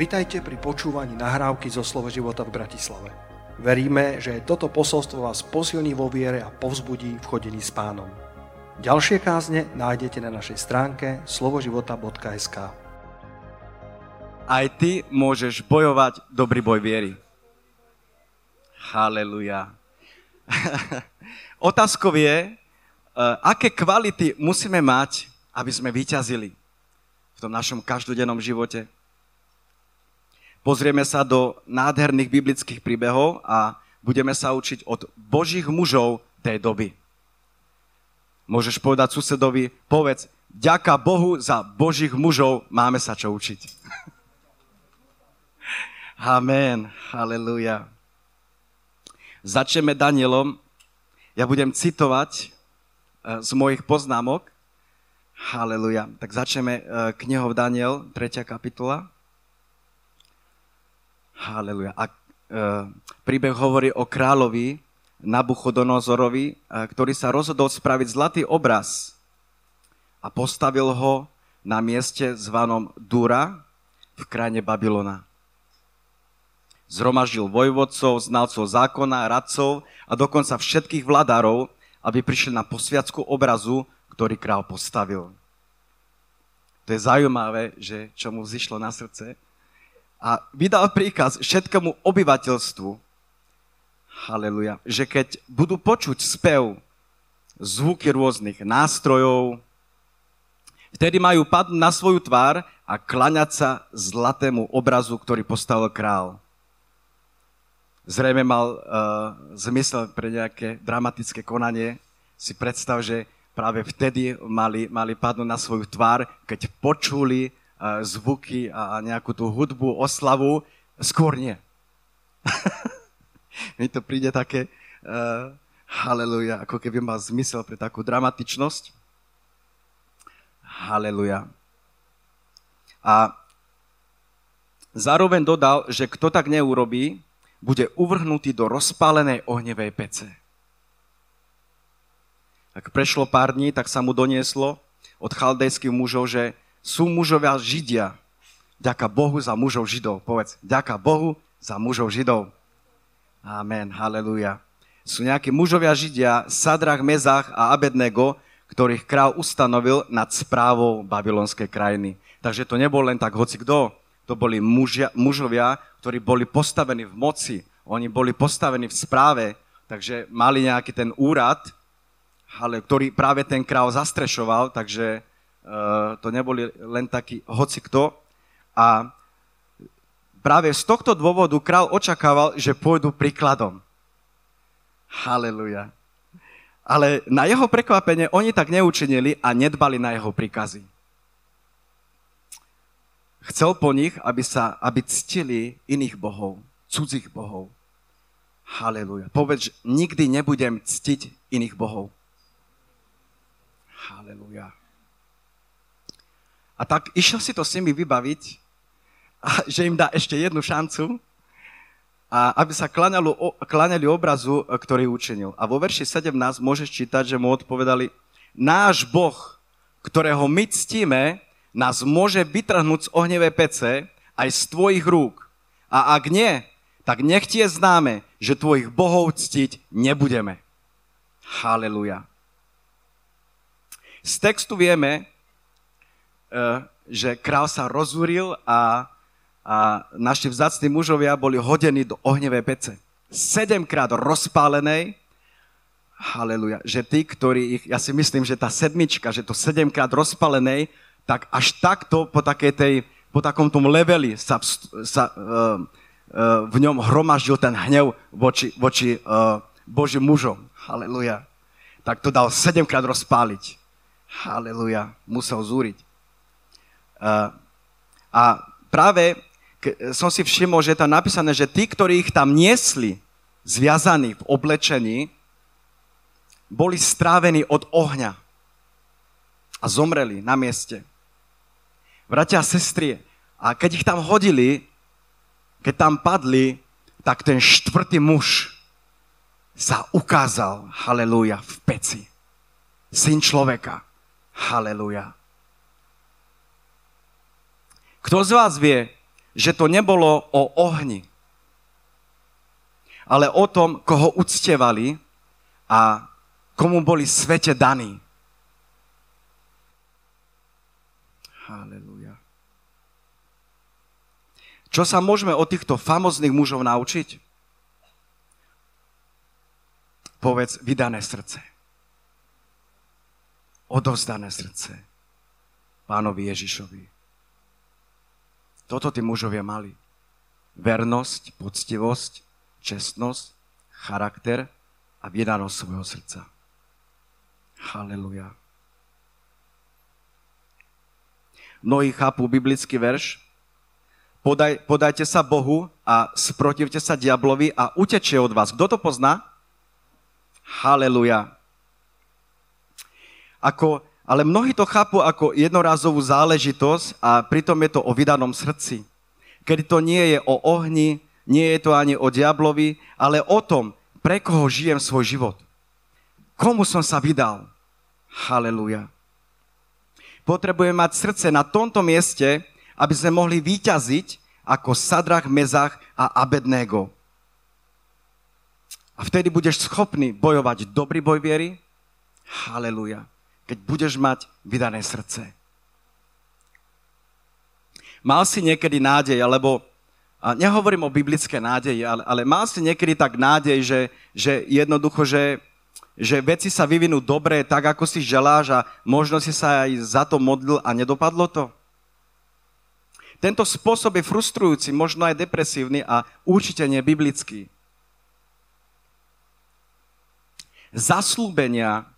Vitajte pri počúvaní nahrávky zo Slovo života v Bratislave. Veríme, že toto posolstvo vás posilní vo viere a povzbudí v chodení s pánom. Ďalšie kázne nájdete na našej stránke slovoživota.sk Aj ty môžeš bojovať dobrý boj viery. Haleluja. Otázkou je, eh, aké kvality musíme mať, aby sme vyťazili v tom našom každodennom živote. Pozrieme sa do nádherných biblických príbehov a budeme sa učiť od božích mužov tej doby. Môžeš povedať susedovi, povedz, ďaká Bohu za božích mužov, máme sa čo učiť. Amen, halleluja. Začneme Danielom. Ja budem citovať eh, z mojich poznámok. Halleluja. Tak začneme eh, knihou Daniel, 3. kapitola. Haleluja. A e, príbeh hovorí o kráľovi Nabuchodonozorovi, e, ktorý sa rozhodol spraviť zlatý obraz a postavil ho na mieste zvanom Dura v krajine Babylona. Zhromaždil vojvodcov, znalcov zákona, radcov a dokonca všetkých vladárov, aby prišli na posviacku obrazu, ktorý král postavil. To je zaujímavé, že čo mu vzýšlo na srdce, a vydal príkaz všetkému obyvateľstvu, haleluja, že keď budú počuť spev, zvuky rôznych nástrojov, vtedy majú padnúť na svoju tvár a klaňať sa zlatému obrazu, ktorý postavil král. Zrejme mal uh, zmysel pre nejaké dramatické konanie. Si predstav, že práve vtedy mali, mali padnúť na svoju tvár, keď počuli zvuky a nejakú tú hudbu, oslavu, skôr nie. Mi to príde také uh, haleluja, ako keby mal zmysel pre takú dramatičnosť. Haleluja. A zároveň dodal, že kto tak neurobí, bude uvrhnutý do rozpálenej ohnevej pece. Ak prešlo pár dní, tak sa mu donieslo od chaldejských mužov, že sú mužovia Židia. Ďaká Bohu za mužov Židov. Povedz, ďaká Bohu za mužov Židov. Amen, haleluja. Sú nejakí mužovia Židia, Sadrach, Mezach a Abednego, ktorých král ustanovil nad správou babylonskej krajiny. Takže to nebol len tak hoci kto. To boli mužia, mužovia, ktorí boli postavení v moci. Oni boli postavení v správe, takže mali nejaký ten úrad, ale ktorý práve ten král zastrešoval, takže to neboli len takí hoci kto. A práve z tohto dôvodu král očakával, že pôjdu príkladom. Haleluja. Ale na jeho prekvapenie oni tak neučinili a nedbali na jeho príkazy. Chcel po nich, aby, sa, aby ctili iných bohov, cudzích bohov. Haleluja. Povedz, nikdy nebudem ctiť iných bohov. Haleluja. A tak išiel si to s nimi vybaviť, a že im dá ešte jednu šancu, a aby sa kláňali obrazu, ktorý učinil. A vo verši 17 môžeš čítať, že mu odpovedali, náš Boh, ktorého my ctíme, nás môže vytrhnúť z ohnevej pece aj z tvojich rúk. A ak nie, tak nech ti známe, že tvojich bohov ctiť nebudeme. Haleluja. Z textu vieme, že král sa rozúril a, a naši vzácni mužovia boli hodení do ohnevej pece. Sedemkrát rozpálenej, haleluja, že tí, ktorí ich, ja si myslím, že tá sedmička, že to sedemkrát rozpálenej, tak až takto po takej tej, po takom tom leveli sa, sa uh, uh, v ňom hromaždil ten hnev voči, voči uh, Božím mužom. Haleluja. Tak to dal sedemkrát rozpáliť. Haleluja. Musel zúriť. A práve som si všimol, že je tam napísané, že tí, ktorí ich tam niesli, zviazaní v oblečení, boli strávení od ohňa a zomreli na mieste. Bratia a sestry, a keď ich tam hodili, keď tam padli, tak ten štvrtý muž sa ukázal, haleluja, v peci. Syn človeka, haleluja. Kto z vás vie, že to nebolo o ohni, ale o tom, koho uctievali a komu boli svete daní. Halelúja. Čo sa môžeme od týchto famozných mužov naučiť? Povedz, vydané srdce. Odovzdané srdce. Pánovi Ježišovi. Toto tí mužovia mali. Vernosť, poctivosť, čestnosť, charakter a vydanosť svojho srdca. Haleluja. Mnohí chápu biblický verš. Podaj, podajte sa Bohu a sprotivte sa diablovi a utečie od vás. Kto to pozná? Haleluja. Ako, ale mnohí to chápu ako jednorázovú záležitosť a pritom je to o vydanom srdci. Kedy to nie je o ohni, nie je to ani o diablovi, ale o tom, pre koho žijem svoj život. Komu som sa vydal? Haleluja. Potrebujeme mať srdce na tomto mieste, aby sme mohli vyťaziť ako Sadrach, Mezach a Abednego. A vtedy budeš schopný bojovať dobrý boj viery. Haleluja. Keď budeš mať vydané srdce. Mal si niekedy nádej, alebo a nehovorím o biblické nádeji, ale, ale mal si niekedy tak nádej, že, že jednoducho, že, že veci sa vyvinú dobre, tak ako si želáš a možno si sa aj za to modlil a nedopadlo to? Tento spôsob je frustrujúci, možno aj depresívny a určite nie biblický. Zaslúbenia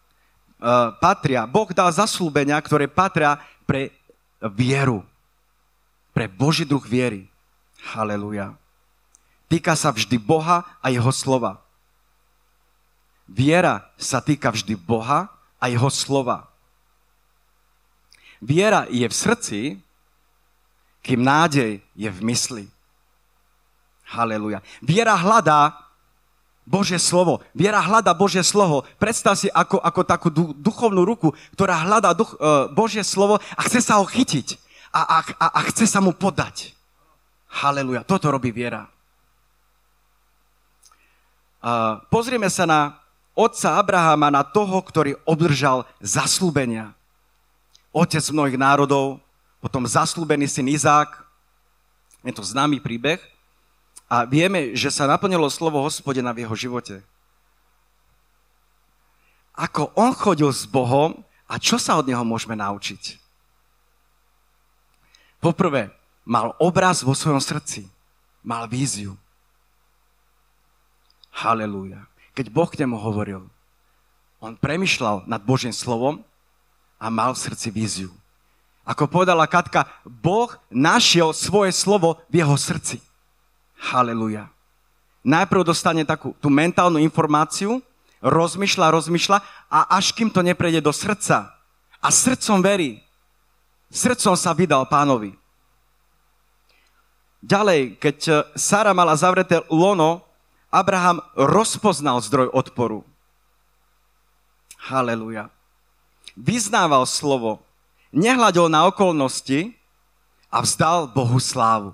patria, Boh dal zaslúbenia, ktoré patria pre vieru, pre Boží druh viery. Haleluja. Týka sa vždy Boha a jeho slova. Viera sa týka vždy Boha a jeho slova. Viera je v srdci, kým nádej je v mysli. Haleluja. Viera hľadá Božie slovo. Viera hľada Božie slovo. Predstav si ako, ako takú duchovnú ruku, ktorá hľadá duch, uh, Božie slovo a chce sa ho chytiť. A, a, a, a chce sa mu podať. Haleluja. Toto robí viera. A pozrieme sa na otca Abrahama, na toho, ktorý obdržal zaslúbenia. Otec mnohých národov, potom zaslúbený syn Izák. Je to známy príbeh. A vieme, že sa naplnilo slovo hospodina v jeho živote. Ako on chodil s Bohom a čo sa od neho môžeme naučiť? Poprvé, mal obraz vo svojom srdci. Mal víziu. Halelúja. Keď Boh k nemu hovoril, on premyšľal nad Božím slovom a mal v srdci víziu. Ako povedala Katka, Boh našiel svoje slovo v jeho srdci. Halelúja. Najprv dostane takú tú mentálnu informáciu, rozmýšľa, rozmýšľa a až kým to neprejde do srdca. A srdcom verí. Srdcom sa vydal pánovi. Ďalej, keď e, Sara mala zavreté lono, Abraham rozpoznal zdroj odporu. Haleluja. Vyznával slovo, nehľadil na okolnosti a vzdal Bohu slávu.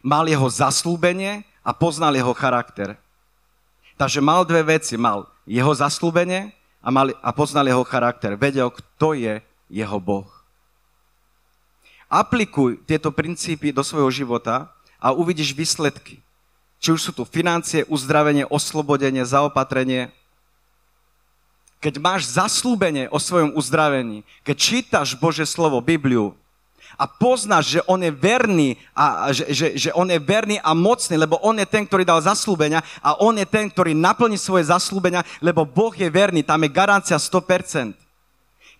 Mal jeho zaslúbenie a poznal jeho charakter. Takže mal dve veci. Mal jeho zaslúbenie a, mal, a poznal jeho charakter. Vedel, kto je jeho Boh. Aplikuj tieto princípy do svojho života a uvidíš výsledky. Či už sú tu financie, uzdravenie, oslobodenie, zaopatrenie. Keď máš zaslúbenie o svojom uzdravení, keď čítaš Bože slovo, Bibliu, a poznáš, že on je verný a že, že, že on je verný a mocný, lebo on je ten, ktorý dal zaslúbenia a on je ten, ktorý naplní svoje zaslúbenia, lebo Boh je verný, tam je garancia 100%.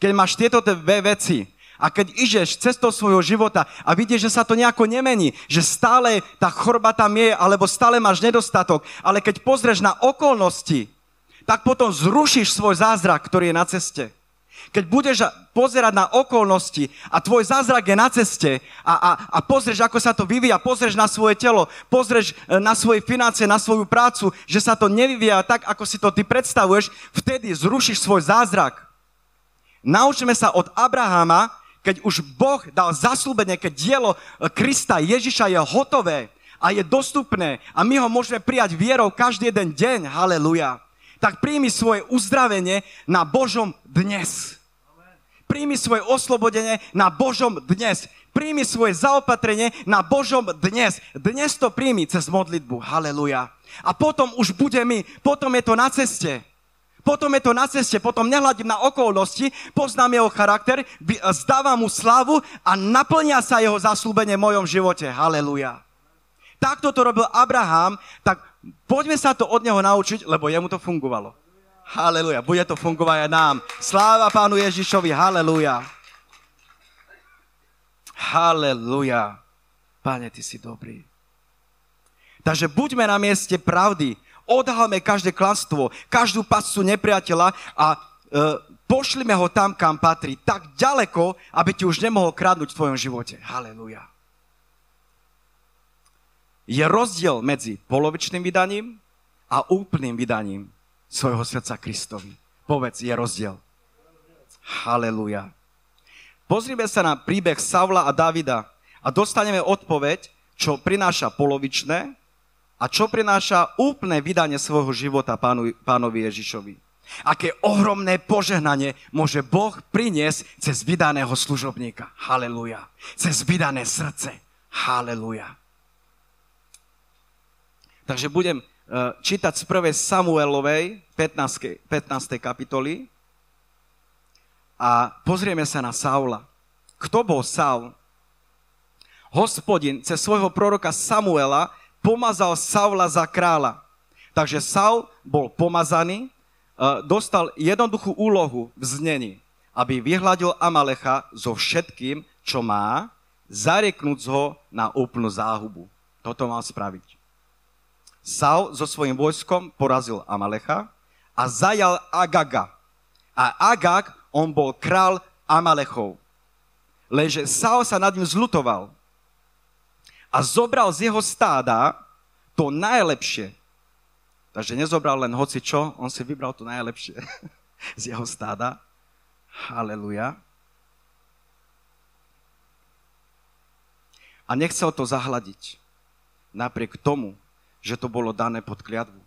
Keď máš tieto dve veci, a keď ideš cestou svojho života a vidíš, že sa to nejako nemení, že stále tá chorba tam je, alebo stále máš nedostatok, ale keď pozrieš na okolnosti, tak potom zrušíš svoj zázrak, ktorý je na ceste. Keď budeš pozerať na okolnosti a tvoj zázrak je na ceste a, a, a pozrieš, ako sa to vyvíja, pozrieš na svoje telo, pozrieš e, na svoje financie, na svoju prácu, že sa to nevyvíja tak, ako si to ty predstavuješ, vtedy zrušíš svoj zázrak. Naučíme sa od Abrahama, keď už Boh dal zaslúbenie, keď dielo Krista Ježiša je hotové a je dostupné a my ho môžeme prijať vierou každý jeden deň, haleluja, tak príjmi svoje uzdravenie na Božom dnes. Príjmi svoje oslobodenie na Božom dnes. Príjmi svoje zaopatrenie na Božom dnes. Dnes to príjmi cez modlitbu. Haleluja. A potom už bude mi, potom je to na ceste. Potom je to na ceste, potom nehľadím na okolnosti, poznám jeho charakter, zdávam mu slavu a naplnia sa jeho zaslúbenie v mojom živote. Haleluja. Takto to robil Abraham, tak poďme sa to od neho naučiť, lebo jemu to fungovalo. Haleluja. Bude to fungovať aj nám. Sláva Pánu Ježišovi. Haleluja. Haleluja. Pane, Ty si dobrý. Takže buďme na mieste pravdy. Odhalme každé klanstvo, každú pascu nepriateľa a e, pošlime ho tam, kam patrí. Tak ďaleko, aby ti už nemohol kradnúť v tvojom živote. Haleluja. Je rozdiel medzi polovičným vydaním a úplným vydaním svojho srdca Kristovi. Povedz, je rozdiel. Haleluja. Pozrime sa na príbeh Savla a Davida a dostaneme odpoveď, čo prináša polovičné a čo prináša úplné vydanie svojho života pánu, pánovi Ježišovi. Aké ohromné požehnanie môže Boh priniesť cez vydaného služobníka. Haleluja. Cez vydané srdce. Haleluja. Takže budem čítať z 1. Samuelovej 15. 15. kapitoly a pozrieme sa na Saula. Kto bol Saul? Hospodin cez svojho proroka Samuela pomazal Saula za kráľa. Takže Saul bol pomazaný, eh, dostal jednoduchú úlohu v znení, aby vyhľadil Amalecha so všetkým, čo má, zareknúť ho na úplnú záhubu. Toto mal spraviť. Saul so svojím vojskom porazil Amalecha a zajal Agaga. A Agag, on bol král Amalechov. Leže Saul sa nad ním zlutoval a zobral z jeho stáda to najlepšie. Takže nezobral len hoci čo, on si vybral to najlepšie z jeho stáda. Haleluja. A nechcel to zahladiť. Napriek tomu, že to bolo dané pod kliatvu.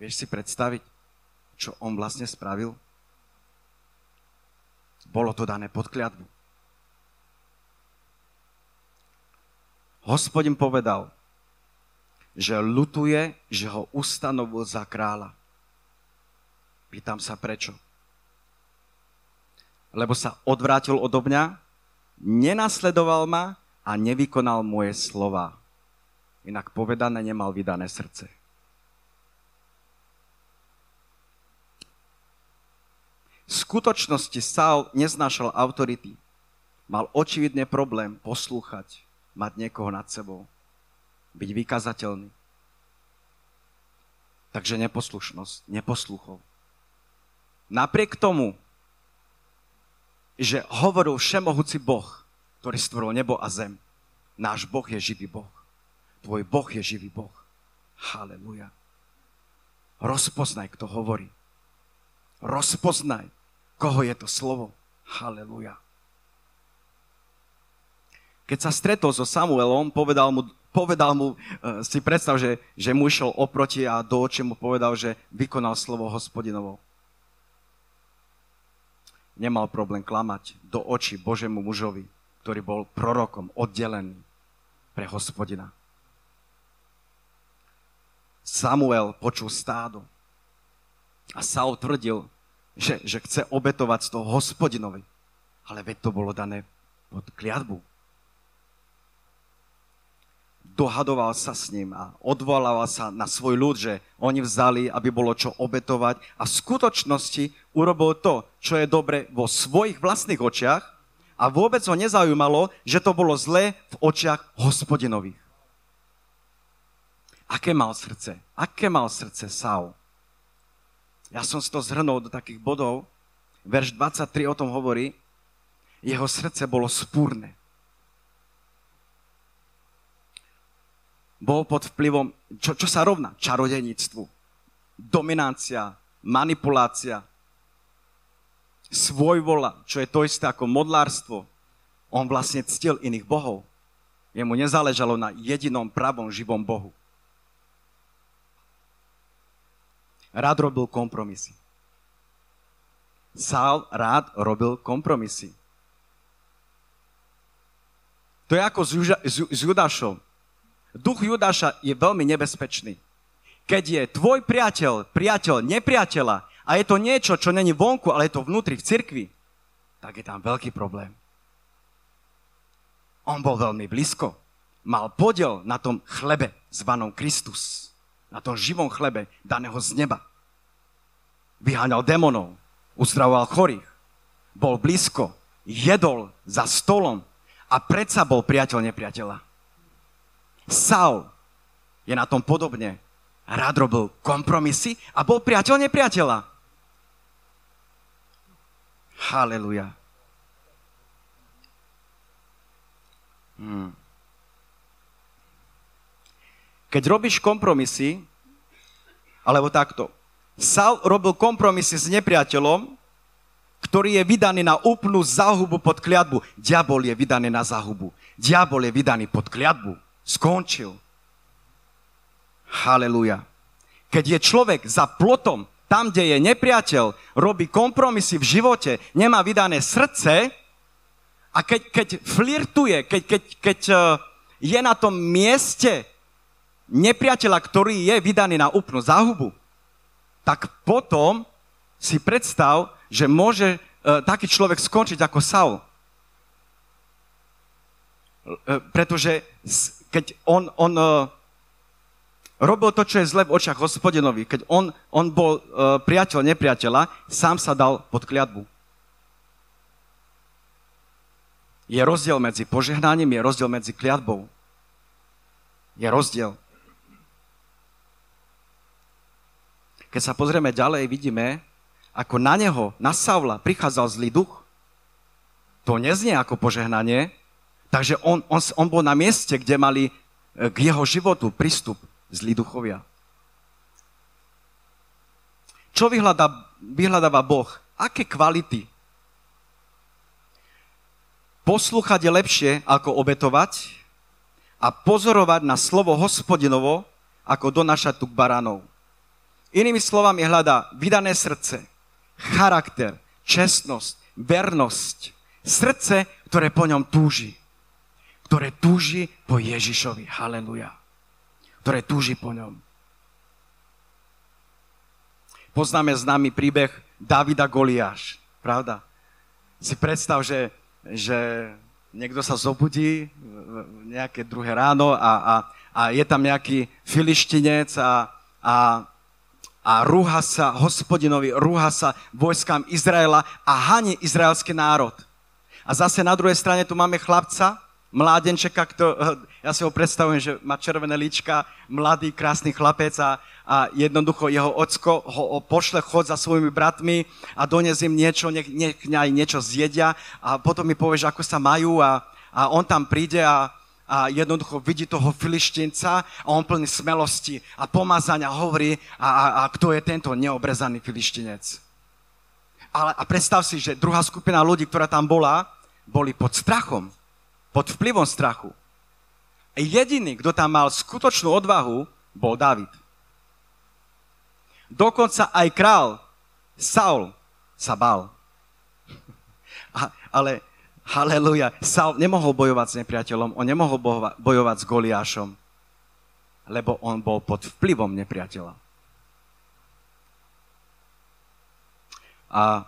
Vieš si predstaviť, čo on vlastne spravil? Bolo to dané pod kliatvu. Hospodin povedal, že lutuje, že ho ustanovil za kráľa. Pýtam sa prečo. Lebo sa odvrátil odo mňa, nenasledoval ma a nevykonal moje slova. Inak povedané, nemal vydané srdce. V skutočnosti Saul neznášal autority. Mal očividne problém poslúchať, mať niekoho nad sebou, byť vykazateľný. Takže neposlušnosť, neposluchol. Napriek tomu, že hovoril všemohúci Boh, ktorý stvoril nebo a zem, náš Boh je živý Boh. Tvoj Boh je živý Boh. Haleluja. Rozpoznaj, kto hovorí. Rozpoznaj, koho je to slovo. Haleluja. Keď sa stretol so Samuelom, povedal mu, povedal mu uh, si predstav, že, že mu išiel oproti a do očí mu povedal, že vykonal slovo hospodinovo. Nemal problém klamať do očí Božemu mužovi, ktorý bol prorokom oddelený pre hospodina. Samuel počul stádo. A Saul tvrdil, že, že chce obetovať toho hospodinovi. Ale veď to bolo dané pod kliatbu. Dohadoval sa s ním a odvolával sa na svoj ľud, že oni vzali, aby bolo čo obetovať a v skutočnosti urobil to, čo je dobre vo svojich vlastných očiach a vôbec ho nezaujímalo, že to bolo zlé v očiach hospodinových. Aké mal srdce? Aké mal srdce Saul? Ja som si to zhrnul do takých bodov. Verš 23 o tom hovorí. Jeho srdce bolo spúrne. Bol pod vplyvom, čo, čo sa rovná? Čarodeníctvu. Dominácia, manipulácia. svoj vola, čo je to isté ako modlárstvo. On vlastne ctil iných bohov. Jemu nezáležalo na jedinom pravom živom Bohu. Rád robil kompromisy. Sál rád robil kompromisy. To je ako s, Juža, s, s Judášom. Duch Judáša je veľmi nebezpečný. Keď je tvoj priateľ, priateľ nepriateľa a je to niečo, čo není vonku, ale je to vnútri v cirkvi, tak je tam veľký problém. On bol veľmi blízko. Mal podiel na tom chlebe zvanom Kristus. Na tom živom chlebe daného z neba. Vyháňal demonov, uzdravoval chorých, bol blízko, jedol za stolom a predsa bol priateľ nepriateľa. Saul je na tom podobne. Rád robil kompromisy a bol priateľ nepriateľa. Haleluja. Hmm. Keď robíš kompromisy, alebo takto, Saul robil kompromisy s nepriateľom, ktorý je vydaný na úplnú záhubu pod kliatbu. Diabol je vydaný na záhubu. Diabol je vydaný pod kliatbu. Skončil. Haleluja. Keď je človek za plotom, tam, kde je nepriateľ, robí kompromisy v živote, nemá vydané srdce a keď, keď flirtuje, keď, keď, keď eh, je na tom mieste nepriateľa, ktorý je vydaný na úplnú záhubu, tak potom si predstav, že môže uh, taký človek skončiť ako Saul. Uh, pretože keď on, on uh, robil to, čo je zle v očiach hospodinovi, keď on, on bol uh, priateľ nepriateľa, sám sa dal pod kliatbu. Je rozdiel medzi požehnaním, je rozdiel medzi kliatbou. Je rozdiel. Keď sa pozrieme ďalej, vidíme, ako na neho, na Saula, prichádzal zlý duch, to neznie ako požehnanie, takže on, on, on bol na mieste, kde mali e, k jeho životu prístup zlí duchovia. Čo vyhľadá, vyhľadáva Boh? Aké kvality? Poslúchať je lepšie, ako obetovať a pozorovať na slovo hospodinovo, ako donašať tu baránov. Inými slovami hľadá vydané srdce, charakter, čestnosť, vernosť. Srdce, ktoré po ňom túži. Ktoré túži po Ježišovi. Haleluja. Ktoré túži po ňom. Poznáme známy príbeh Davida Goliáš. Pravda? Si predstav, že, že niekto sa zobudí nejaké druhé ráno a, a, a je tam nejaký filištinec a, a a rúha sa hospodinovi, rúha sa vojskám Izraela a haní izraelský národ. A zase na druhej strane tu máme chlapca, mládenčeka, kto, ja si ho predstavujem, že má červené líčka, mladý, krásny chlapec a, a jednoducho jeho ocko ho pošle chod za svojimi bratmi a dones im niečo, nech, nech aj niečo zjedia a potom mi povieš, ako sa majú a, a on tam príde a, a jednoducho vidí toho filištinca a on plný smelosti a pomazania hovorí, a, a, a kto je tento neobrezaný filištinec. Ale, a predstav si, že druhá skupina ľudí, ktorá tam bola, boli pod strachom, pod vplyvom strachu. A jediný, kto tam mal skutočnú odvahu, bol David. Dokonca aj král Saul sa bal. A, ale Haleluja. Saul nemohol bojovať s nepriateľom, on nemohol bojovať s Goliášom, lebo on bol pod vplyvom nepriateľa. A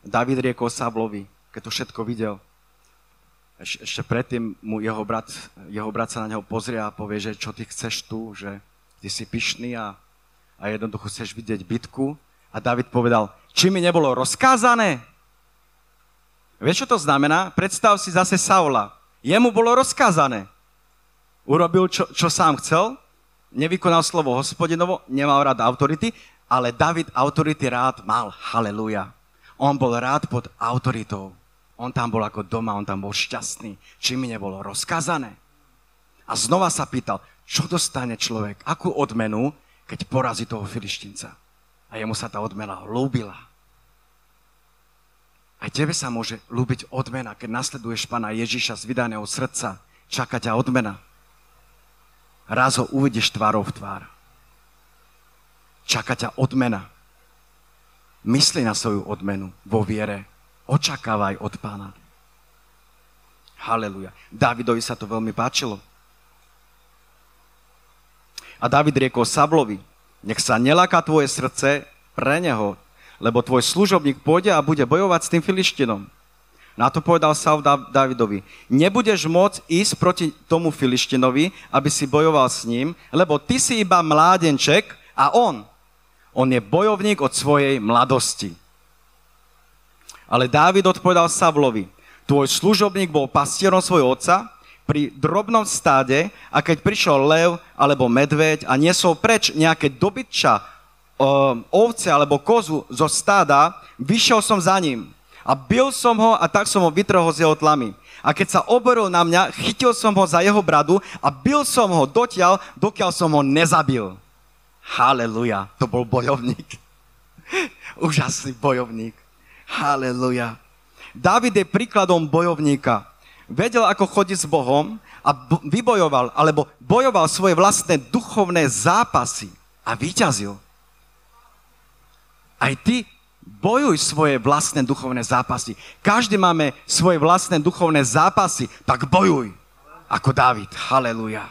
David riekol Savlovi, keď to všetko videl, ešte predtým mu jeho brat, jeho brat sa na neho pozrie a povie, že čo ty chceš tu, že ty si pyšný a, a jednoducho chceš vidieť bitku. A David povedal, či mi nebolo rozkázané? Vieš, čo to znamená? Predstav si zase Saula. Jemu bolo rozkázané. Urobil, čo, čo sám chcel, nevykonal slovo hospodinovo, nemal rád autority, ale David autority rád mal. Haleluja. On bol rád pod autoritou. On tam bol ako doma, on tam bol šťastný. Či mi nebolo rozkázané? A znova sa pýtal, čo dostane človek, akú odmenu, keď porazí toho filištinca. A jemu sa tá odmena ľúbila. Aj tebe sa môže ľúbiť odmena, keď nasleduješ Pana Ježiša z vydaného srdca. Čaká ťa odmena. Raz ho uvidíš tvárou v tvár. Čaká ťa odmena. Mysli na svoju odmenu vo viere. Očakávaj od Pána. Haleluja. Davidovi sa to veľmi páčilo. A David riekol Sablovi, nech sa neláka tvoje srdce pre neho, lebo tvoj služobník pôjde a bude bojovať s tým filištinom. Na to povedal Saul Davidovi, nebudeš môcť ísť proti tomu filištinovi, aby si bojoval s ním, lebo ty si iba mládenček a on, on je bojovník od svojej mladosti. Ale Dávid odpovedal Savlovi, tvoj služobník bol pastierom svojho otca pri drobnom stáde a keď prišiel lev alebo medveď a niesol preč nejaké dobytča, ovce alebo kozu zo stáda, vyšiel som za ním a bil som ho a tak som ho vytrhol z jeho tlamy. A keď sa oboril na mňa, chytil som ho za jeho bradu a bil som ho dotiaľ, dokiaľ som ho nezabil. Haleluja, to bol bojovník. Úžasný bojovník. Haleluja. David je príkladom bojovníka vedel, ako chodiť s Bohom a vybojoval, alebo bojoval svoje vlastné duchovné zápasy a vyťazil. Aj ty bojuj svoje vlastné duchovné zápasy. Každý máme svoje vlastné duchovné zápasy, tak bojuj ako David. Haleluja.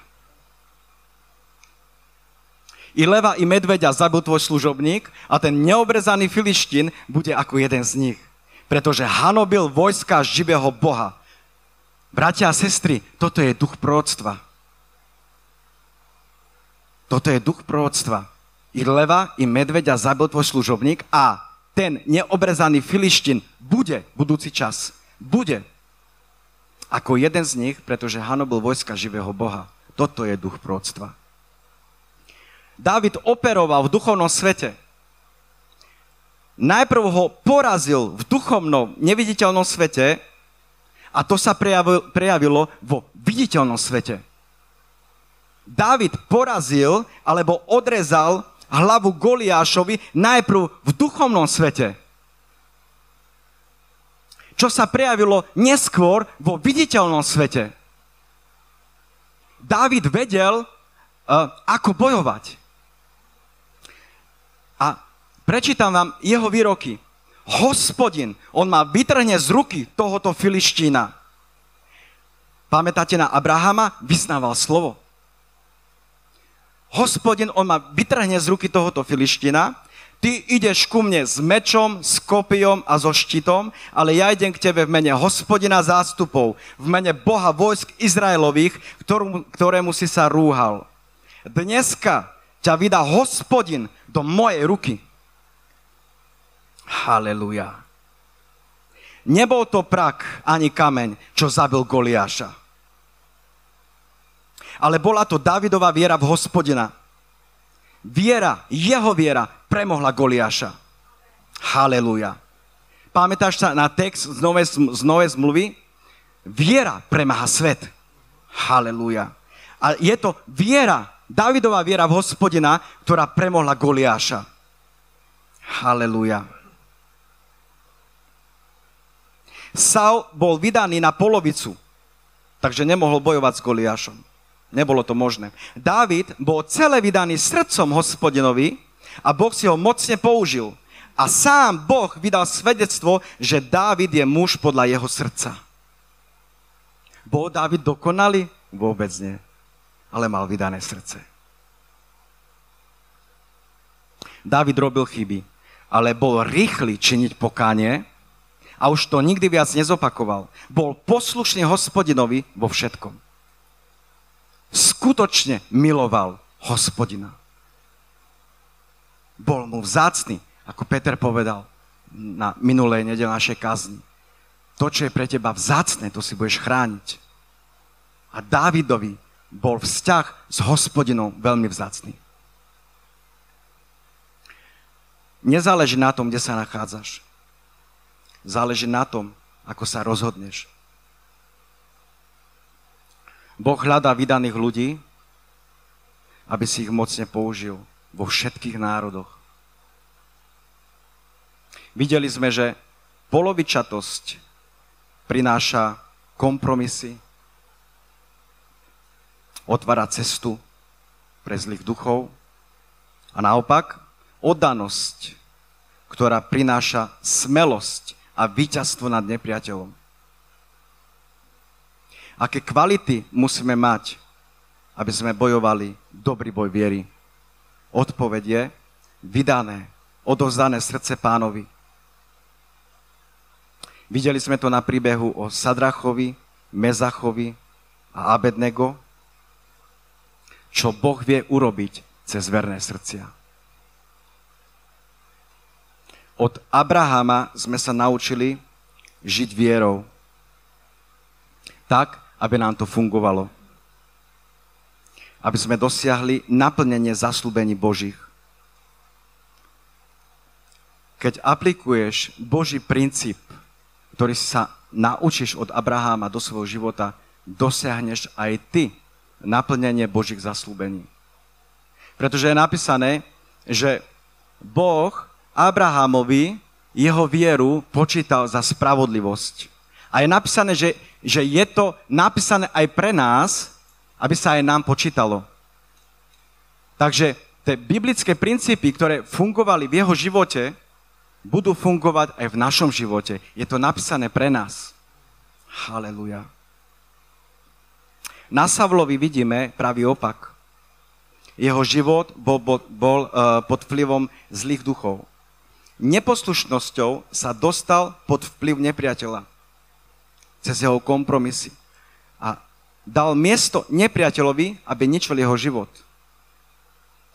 I leva, i medveďa zabil tvoj služobník a ten neobrezaný filištín bude ako jeden z nich. Pretože hanobil vojska živého Boha Bratia a sestry, toto je duch proroctva. Toto je duch proroctva. I leva, i medveďa zabil tvoj služobník a ten neobrezaný filištin bude budúci čas. Bude. Ako jeden z nich, pretože hanobil vojska živého Boha. Toto je duch proroctva. David operoval v duchovnom svete. Najprv ho porazil v duchovnom, neviditeľnom svete, a to sa prejavilo vo viditeľnom svete. David porazil alebo odrezal hlavu Goliášovi najprv v duchovnom svete. Čo sa prejavilo neskôr vo viditeľnom svete. David vedel, uh, ako bojovať. A prečítam vám jeho výroky hospodin, on ma vytrhne z ruky tohoto filištína. Pamätáte na Abrahama? Vysnával slovo. Hospodin, on ma vytrhne z ruky tohoto filiština, ty ideš ku mne s mečom, s kopijom a so štítom, ale ja idem k tebe v mene hospodina zástupov, v mene Boha vojsk Izraelových, ktorému, ktorému si sa rúhal. Dneska ťa vydá hospodin do mojej ruky. Haleluja. Nebol to prak ani kameň, čo zabil Goliáša. Ale bola to Davidová viera v hospodina. Viera, jeho viera premohla Goliáša. Haleluja. Pamätáš sa na text z novej, z novej zmluvy? Viera premáha svet. Haleluja. A je to viera, Davidová viera v hospodina, ktorá premohla Goliáša. Haleluja. Saul bol vydaný na polovicu, takže nemohol bojovať s Goliášom. Nebolo to možné. Dávid bol celé vydaný srdcom hospodinovi a Boh si ho mocne použil. A sám Boh vydal svedectvo, že Dávid je muž podľa jeho srdca. Bol Dávid dokonalý? Vôbec nie. Ale mal vydané srdce. Dávid robil chyby, ale bol rýchly činiť pokánie a už to nikdy viac nezopakoval. Bol poslušný hospodinovi vo všetkom. Skutočne miloval hospodina. Bol mu vzácný, ako Peter povedal na minulej nedel našej kazni. To, čo je pre teba vzácne, to si budeš chrániť. A Dávidovi bol vzťah s hospodinou veľmi vzácný. Nezáleží na tom, kde sa nachádzaš. Záleží na tom, ako sa rozhodneš. Boh hľadá vydaných ľudí, aby si ich mocne použil vo všetkých národoch. Videli sme, že polovičatosť prináša kompromisy, otvára cestu pre zlých duchov a naopak oddanosť, ktorá prináša smelosť a víťazstvo nad nepriateľom. Aké kvality musíme mať, aby sme bojovali dobrý boj viery? Odpoveď je vydané, odovzdané srdce pánovi. Videli sme to na príbehu o Sadrachovi, Mezachovi a Abednego, čo Boh vie urobiť cez verné srdcia. Od Abrahama sme sa naučili žiť vierou. Tak, aby nám to fungovalo. Aby sme dosiahli naplnenie zaslúbení Božích. Keď aplikuješ Boží princíp, ktorý sa naučíš od Abraháma do svojho života, dosiahneš aj ty naplnenie Božích zaslúbení. Pretože je napísané, že Boh Abrahamovi jeho vieru počítal za spravodlivosť. A je napísané, že, že je to napísané aj pre nás, aby sa aj nám počítalo. Takže tie biblické princípy, ktoré fungovali v jeho živote, budú fungovať aj v našom živote. Je to napísané pre nás. Haleluja. Na Savlovi vidíme pravý opak. Jeho život bol, bol, bol uh, pod vplyvom zlých duchov. Neposlušnosťou sa dostal pod vplyv nepriateľa cez jeho kompromisy a dal miesto nepriateľovi, aby ničil jeho život.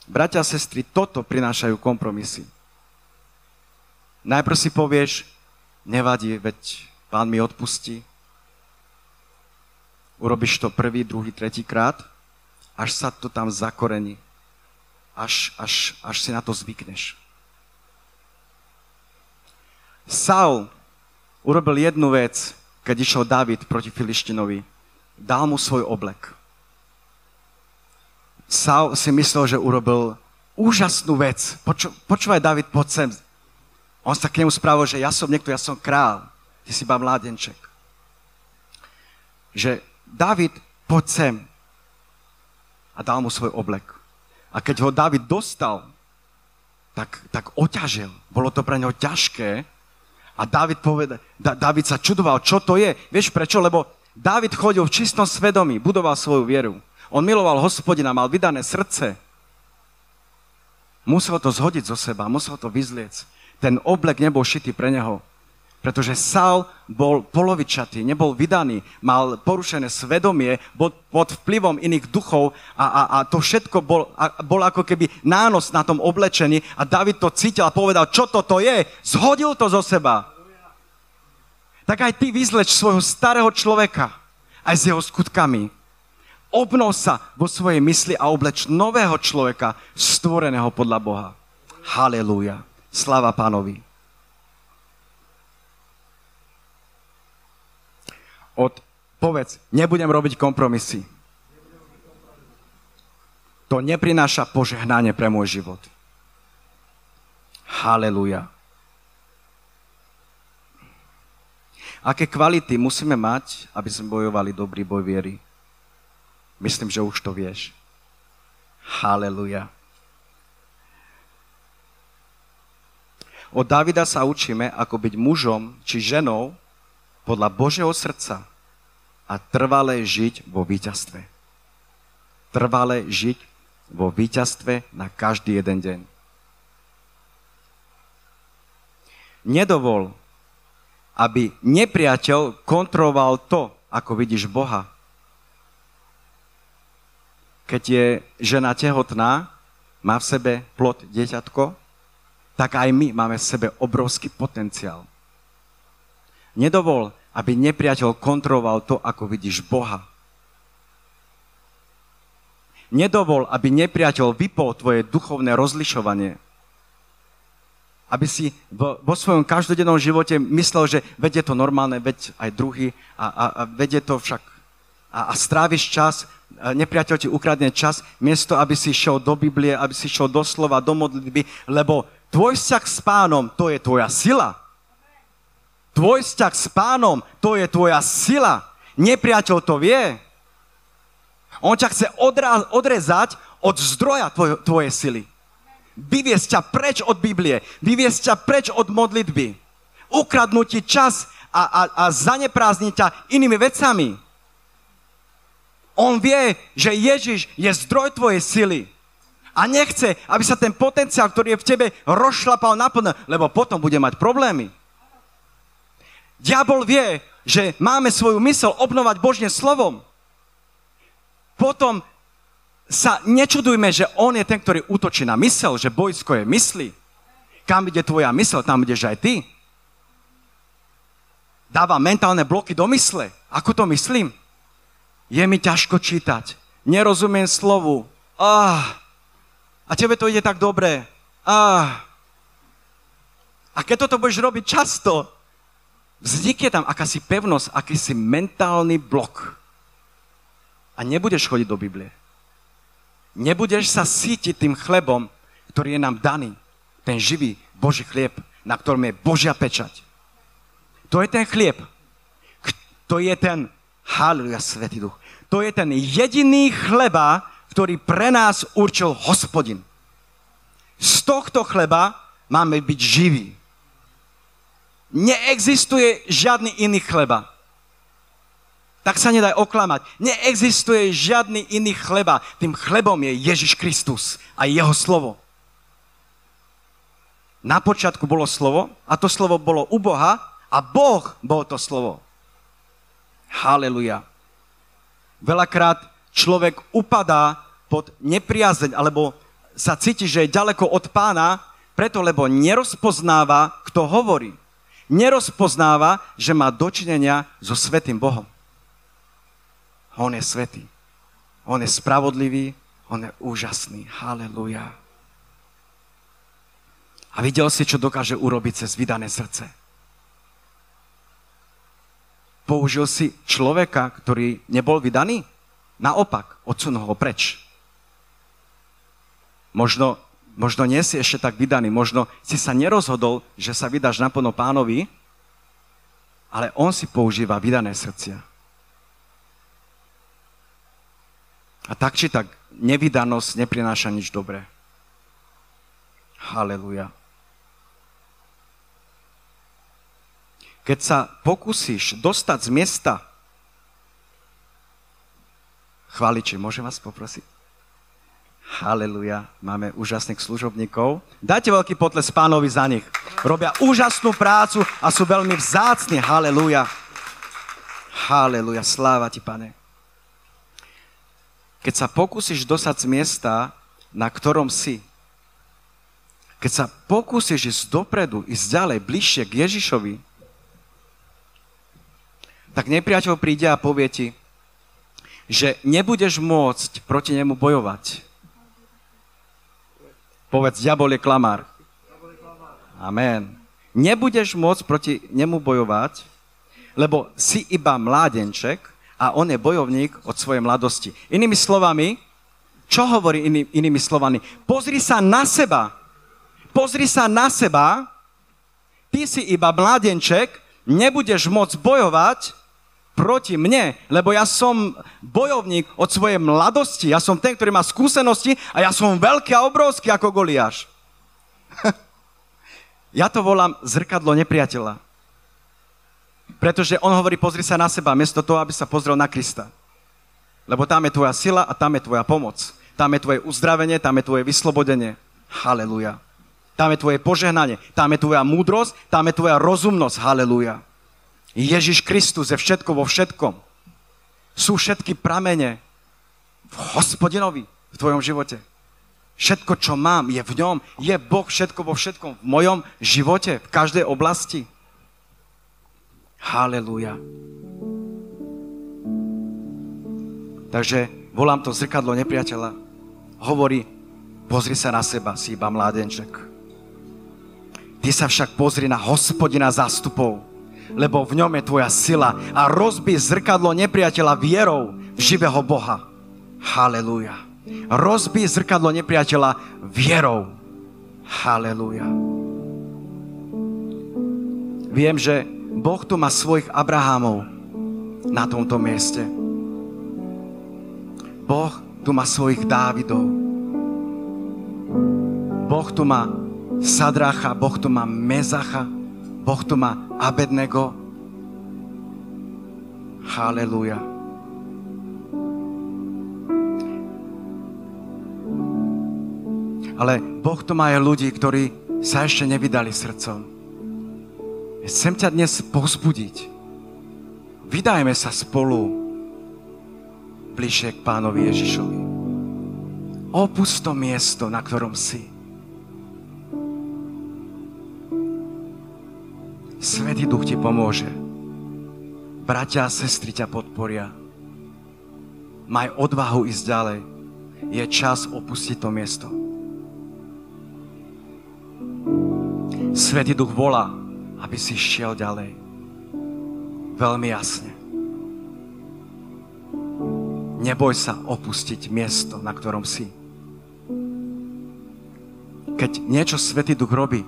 Bratia a sestry, toto prinášajú kompromisy. Najprv si povieš, nevadí, veď pán mi odpustí, Urobíš to prvý, druhý, tretí krát, až sa to tam zakorení. Až, až, až si na to zvykneš. Saul urobil jednu vec, keď išiel David proti Filištinovi. Dal mu svoj oblek. Saul si myslel, že urobil úžasnú vec. Poču, počúvaj, David, poď sem. On sa k nemu spravil, že ja som niekto, ja som král. Ty si iba mládenček. Že David, poď sem. A dal mu svoj oblek. A keď ho David dostal, tak, tak oťažil. Bolo to pre neho ťažké. A David, poveda, da, David sa čudoval, čo to je. Vieš prečo? Lebo David chodil v čistom svedomí, budoval svoju vieru. On miloval hospodina, mal vydané srdce. Musel to zhodiť zo seba, musel to vyzliec. Ten oblek nebol šitý pre neho. Pretože Saul bol polovičatý, nebol vydaný, mal porušené svedomie, pod vplyvom iných duchov a, a, a to všetko bol, a, bol ako keby nános na tom oblečení a David to cítil a povedal, čo toto je, zhodil to zo seba. Tak aj ty vyzleč svojho starého človeka, aj s jeho skutkami. Obnov sa vo svojej mysli a obleč nového človeka, stvoreného podľa Boha. Halelúja. Slava pánovi. Od, povedz, nebudem robiť kompromisy. To neprináša požehnanie pre môj život. Haleluja. Aké kvality musíme mať, aby sme bojovali dobrý boj viery? Myslím, že už to vieš. Haleluja. Od Davida sa učíme, ako byť mužom či ženou, podľa Božieho srdca a trvale žiť vo víťazstve. Trvale žiť vo víťazstve na každý jeden deň. Nedovol, aby nepriateľ kontroloval to, ako vidíš Boha. Keď je žena tehotná, má v sebe plod dieťatko, tak aj my máme v sebe obrovský potenciál. Nedovol, aby nepriateľ kontroloval to, ako vidíš Boha. Nedovol, aby nepriateľ vypol tvoje duchovné rozlišovanie. Aby si vo, vo svojom každodennom živote myslel, že vedie to normálne, veď aj druhý a, a, a vedie to však a, a stráviš čas, nepriateľ ti ukradne čas, miesto, aby si šiel do Biblie, aby si šiel do slova, do modlitby, lebo Tvoj vzťah s pánom, to je tvoja sila. Tvoj vzťah s pánom, to je tvoja sila. Nepriateľ to vie. On ťa chce odra- odrezať od zdroja tvoj- tvojej sily. Vyviesť ťa preč od Biblie, vyviesť ťa preč od modlitby, ukradnúť ti čas a, a, a zaneprázdniť ťa inými vecami. On vie, že Ježiš je zdroj tvojej sily. A nechce, aby sa ten potenciál, ktorý je v tebe, rozšlapal naplno, lebo potom bude mať problémy. Diabol vie, že máme svoju mysel obnovať Božne slovom. Potom sa nečudujme, že on je ten, ktorý útočí na mysel, že bojsko je mysli. Kam ide tvoja mysel, tam ideš aj ty. Dáva mentálne bloky do mysle. Ako to myslím? Je mi ťažko čítať. Nerozumiem slovu. Ah, a tebe to ide tak dobre. Ah. A keď toto budeš robiť často, vznikne tam akási pevnosť, akýsi mentálny blok. A nebudeš chodiť do Biblie. Nebudeš sa sítiť tým chlebom, ktorý je nám daný. Ten živý Boží chlieb, na ktorom je Božia pečať. To je ten chlieb. To je ten, halleluja, Svetý Duch. To je ten jediný chleba, ktorý pre nás určil hospodin. Z tohto chleba máme byť živí. Neexistuje žiadny iný chleba. Tak sa nedaj oklamať. Neexistuje žiadny iný chleba. Tým chlebom je Ježiš Kristus a jeho slovo. Na počiatku bolo slovo a to slovo bolo u Boha a Boh bol to slovo. Haleluja. Veľakrát človek upadá pod nepriazeň, alebo sa cíti, že je ďaleko od pána, preto lebo nerozpoznáva, kto hovorí. Nerozpoznáva, že má dočinenia so Svetým Bohom. On je svetý. On je spravodlivý. On je úžasný. Haleluja. A videl si, čo dokáže urobiť cez vydané srdce. Použil si človeka, ktorý nebol vydaný? Naopak, odsunul ho preč. Možno, možno nie si ešte tak vydaný, možno si sa nerozhodol, že sa vydáš naplno pánovi, ale on si používa vydané srdcia. A tak či tak, nevydanosť neprináša nič dobré. Haleluja. Keď sa pokúsiš dostať z miesta, Chváliči, môžem vás poprosiť? Haleluja, máme úžasných služobníkov. Dajte veľký potles pánovi za nich. Robia úžasnú prácu a sú veľmi vzácni. Haleluja. Haleluja, sláva ti, pane. Keď sa pokúsiš dosať z miesta, na ktorom si, keď sa pokúsiš ísť dopredu, ísť ďalej, bližšie k Ježišovi, tak nepriateľ príde a povie ti, že nebudeš môcť proti nemu bojovať. Povedz, diabol je klamár. Amen. Nebudeš môcť proti nemu bojovať, lebo si iba mládenček a on je bojovník od svojej mladosti. Inými slovami, čo hovorí iný, inými slovami? Pozri sa na seba. Pozri sa na seba. Ty si iba mládenček, nebudeš môcť bojovať, proti mne, lebo ja som bojovník od svojej mladosti, ja som ten, ktorý má skúsenosti a ja som veľký a obrovský ako Goliáš. ja to volám zrkadlo nepriateľa. Pretože on hovorí, pozri sa na seba, miesto toho, aby sa pozrel na Krista. Lebo tam je tvoja sila a tam je tvoja pomoc. Tam je tvoje uzdravenie, tam je tvoje vyslobodenie. Haleluja. Tam je tvoje požehnanie, tam je tvoja múdrosť, tam je tvoja rozumnosť. Haleluja. Ježiš Kristus je všetko vo všetkom. Sú všetky pramene v hospodinovi v tvojom živote. Všetko, čo mám, je v ňom. Je Boh všetko vo všetkom v mojom živote, v každej oblasti. Halelúja. Takže volám to zrkadlo nepriateľa. Hovorí, pozri sa na seba, si iba mládenček. Ty sa však pozri na hospodina zástupov lebo v ňom je tvoja sila a rozbi zrkadlo nepriateľa vierou v živého Boha. Halelúja. Rozbi zrkadlo nepriateľa vierou. Halelúja. Viem, že Boh tu má svojich Abrahamov na tomto mieste. Boh tu má svojich Dávidov. Boh tu má Sadracha, Boh tu má Mezacha, Boh tu má Abednego. Halelúja. Ale Boh tu má aj ľudí, ktorí sa ešte nevydali srdcom. Chcem ťa dnes pozbudiť. Vydajme sa spolu bližšie k pánovi Ježišovi. Opust to miesto, na ktorom si. Svetý duch ti pomôže. Bratia a sestry ťa podporia. Maj odvahu ísť ďalej. Je čas opustiť to miesto. Svetý duch volá, aby si šiel ďalej. Veľmi jasne. Neboj sa opustiť miesto, na ktorom si. Keď niečo Svetý duch robí,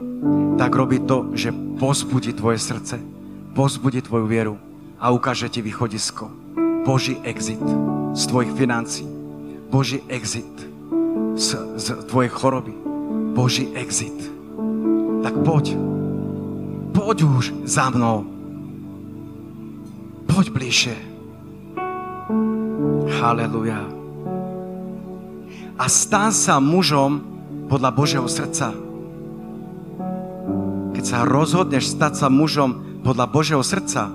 tak robí to, že pozbudí tvoje srdce, pozbudí tvoju vieru a ukáže ti východisko. Boží exit z tvojich financí, Boží exit z, z tvojej choroby, Boží exit tak poď. Poď už za mnou. Poď bližšie. Haleluja. A stan sa mužom podľa Božieho srdca. Keď sa rozhodneš stať sa mužom podľa Božieho srdca,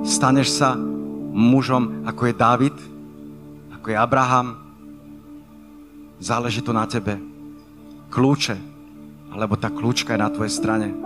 staneš sa mužom, ako je David, ako je Abraham. Záleží to na tebe kľúče, alebo tá kľúčka je na tvojej strane.